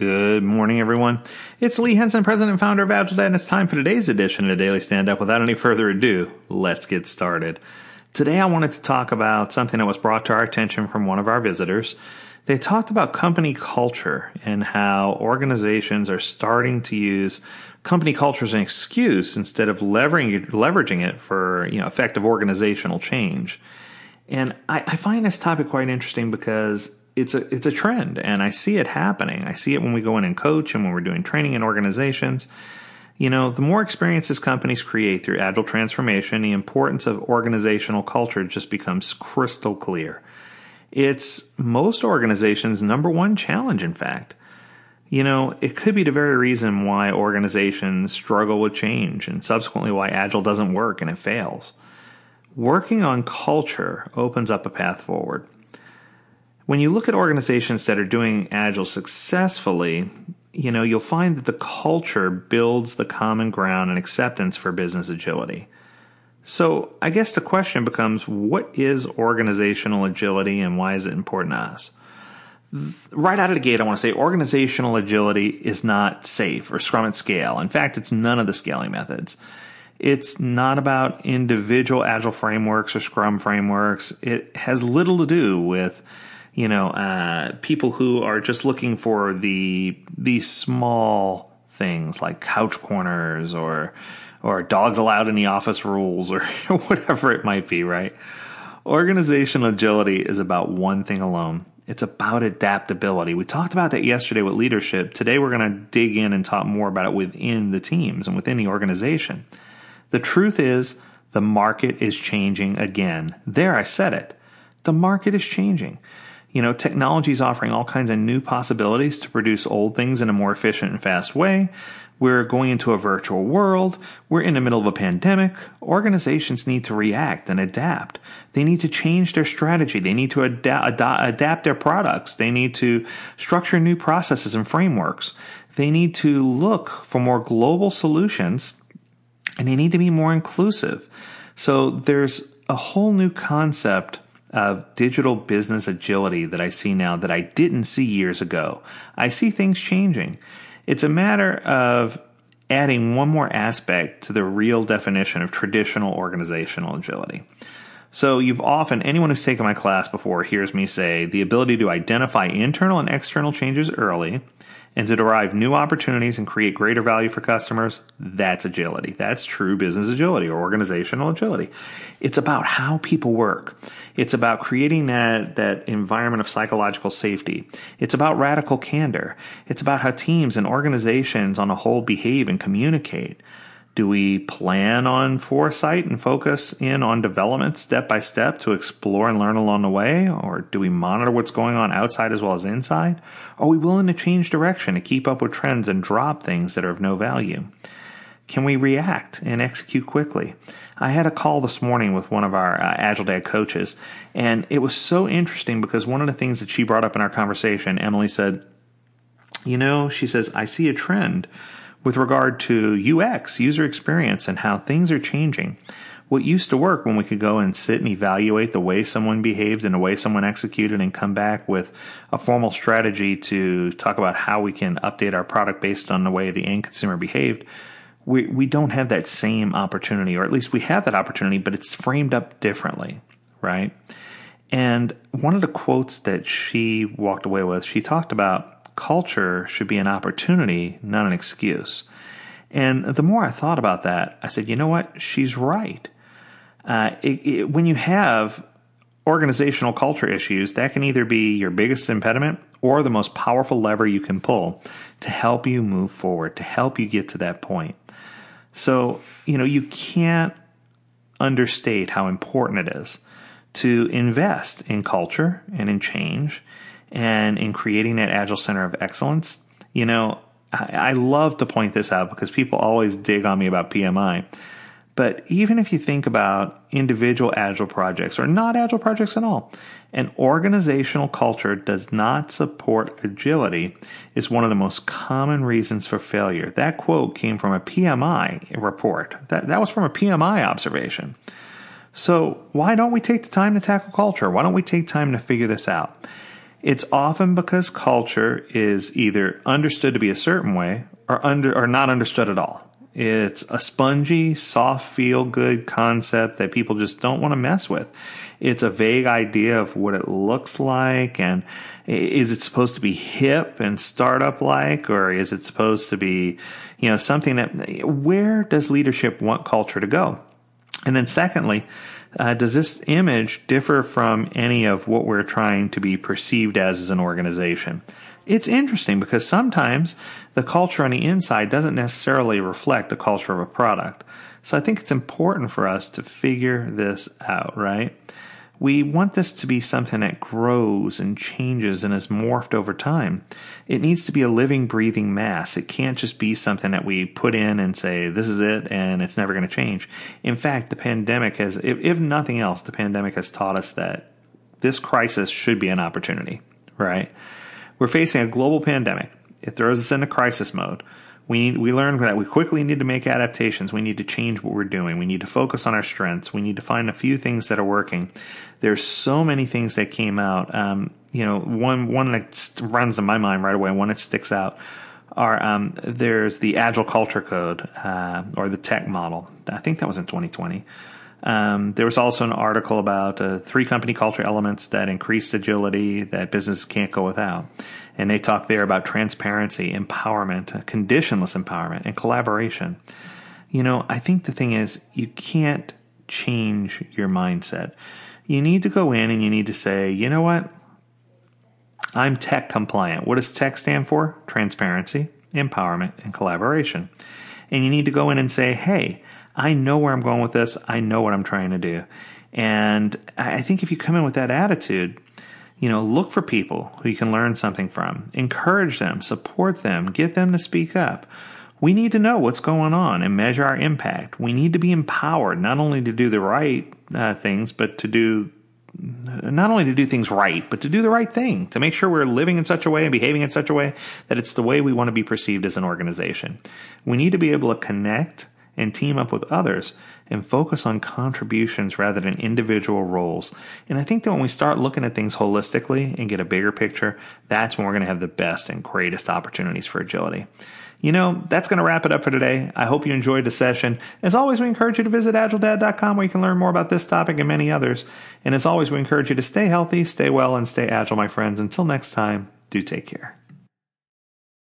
Good morning, everyone. It's Lee Henson, president and founder of AgileDad, and it's time for today's edition of Daily Stand Up. Without any further ado, let's get started. Today, I wanted to talk about something that was brought to our attention from one of our visitors. They talked about company culture and how organizations are starting to use company culture as an excuse instead of leveraging it for you know effective organizational change. And I, I find this topic quite interesting because it's a it's a trend and I see it happening. I see it when we go in and coach and when we're doing training in organizations. You know, the more experiences companies create through agile transformation, the importance of organizational culture just becomes crystal clear. It's most organizations' number one challenge, in fact. You know, it could be the very reason why organizations struggle with change and subsequently why Agile doesn't work and it fails. Working on culture opens up a path forward. When you look at organizations that are doing Agile successfully, you know, you'll find that the culture builds the common ground and acceptance for business agility. So, I guess the question becomes what is organizational agility and why is it important to us? Right out of the gate, I want to say organizational agility is not SAFe or Scrum at scale. In fact, it's none of the scaling methods. It's not about individual agile frameworks or Scrum frameworks. It has little to do with you know, uh, people who are just looking for the these small things like couch corners or or dogs allowed in the office rules or whatever it might be, right? Organizational agility is about one thing alone. It's about adaptability. We talked about that yesterday with leadership. Today we're going to dig in and talk more about it within the teams and within the organization. The truth is, the market is changing again. There, I said it. The market is changing. You know, technology is offering all kinds of new possibilities to produce old things in a more efficient and fast way. We're going into a virtual world. We're in the middle of a pandemic. Organizations need to react and adapt. They need to change their strategy. They need to ad- ad- adapt their products. They need to structure new processes and frameworks. They need to look for more global solutions and they need to be more inclusive. So there's a whole new concept of digital business agility that I see now that I didn't see years ago. I see things changing. It's a matter of adding one more aspect to the real definition of traditional organizational agility. So, you've often, anyone who's taken my class before hears me say the ability to identify internal and external changes early and to derive new opportunities and create greater value for customers, that's agility. That's true business agility or organizational agility. It's about how people work. It's about creating that, that environment of psychological safety. It's about radical candor. It's about how teams and organizations on a whole behave and communicate. Do we plan on foresight and focus in on development step by step to explore and learn along the way? Or do we monitor what's going on outside as well as inside? Are we willing to change direction to keep up with trends and drop things that are of no value? Can we react and execute quickly? I had a call this morning with one of our uh, AgileDad coaches, and it was so interesting because one of the things that she brought up in our conversation, Emily said, You know, she says, I see a trend with regard to UX, user experience, and how things are changing. What used to work when we could go and sit and evaluate the way someone behaved and the way someone executed and come back with a formal strategy to talk about how we can update our product based on the way the end consumer behaved, we, we don't have that same opportunity, or at least we have that opportunity, but it's framed up differently, right? And one of the quotes that she walked away with, she talked about culture should be an opportunity, not an excuse. And the more I thought about that, I said, you know what? She's right. Uh, it, it, when you have organizational culture issues, that can either be your biggest impediment or the most powerful lever you can pull to help you move forward, to help you get to that point. So, you know, you can't understate how important it is to invest in culture and in change and in creating that agile center of excellence. You know, I, I love to point this out because people always dig on me about PMI. But even if you think about individual agile projects or not agile projects at all, an organizational culture does not support agility is one of the most common reasons for failure. That quote came from a PMI report. That, that was from a PMI observation. So why don't we take the time to tackle culture? Why don't we take time to figure this out? It's often because culture is either understood to be a certain way or under or not understood at all. It's a spongy, soft, feel good concept that people just don't want to mess with. It's a vague idea of what it looks like and is it supposed to be hip and startup like or is it supposed to be, you know, something that where does leadership want culture to go? And then secondly, uh, does this image differ from any of what we're trying to be perceived as as an organization? It's interesting because sometimes the culture on the inside doesn't necessarily reflect the culture of a product. So I think it's important for us to figure this out, right? We want this to be something that grows and changes and is morphed over time. It needs to be a living, breathing mass. It can't just be something that we put in and say, this is it and it's never going to change. In fact, the pandemic has, if, if nothing else, the pandemic has taught us that this crisis should be an opportunity, right? We're facing a global pandemic. It throws us into crisis mode. We, we learn that we quickly need to make adaptations. We need to change what we're doing. We need to focus on our strengths. We need to find a few things that are working. There's so many things that came out. Um, you know, one one that runs in my mind right away, one that sticks out are um, there's the Agile Culture Code uh, or the Tech Model. I think that was in 2020. Um, there was also an article about uh, three company culture elements that increase agility that businesses can't go without. And they talk there about transparency, empowerment, uh, conditionless empowerment, and collaboration. You know, I think the thing is, you can't change your mindset. You need to go in and you need to say, you know what? I'm tech compliant. What does tech stand for? Transparency, empowerment, and collaboration. And you need to go in and say, hey, I know where I'm going with this. I know what I'm trying to do. And I think if you come in with that attitude, you know, look for people who you can learn something from, encourage them, support them, get them to speak up. We need to know what's going on and measure our impact. We need to be empowered not only to do the right uh, things, but to do not only to do things right, but to do the right thing, to make sure we're living in such a way and behaving in such a way that it's the way we want to be perceived as an organization. We need to be able to connect and team up with others and focus on contributions rather than individual roles. And I think that when we start looking at things holistically and get a bigger picture, that's when we're going to have the best and greatest opportunities for agility. You know, that's going to wrap it up for today. I hope you enjoyed the session. As always, we encourage you to visit agiledad.com where you can learn more about this topic and many others. And as always, we encourage you to stay healthy, stay well, and stay agile, my friends. Until next time, do take care.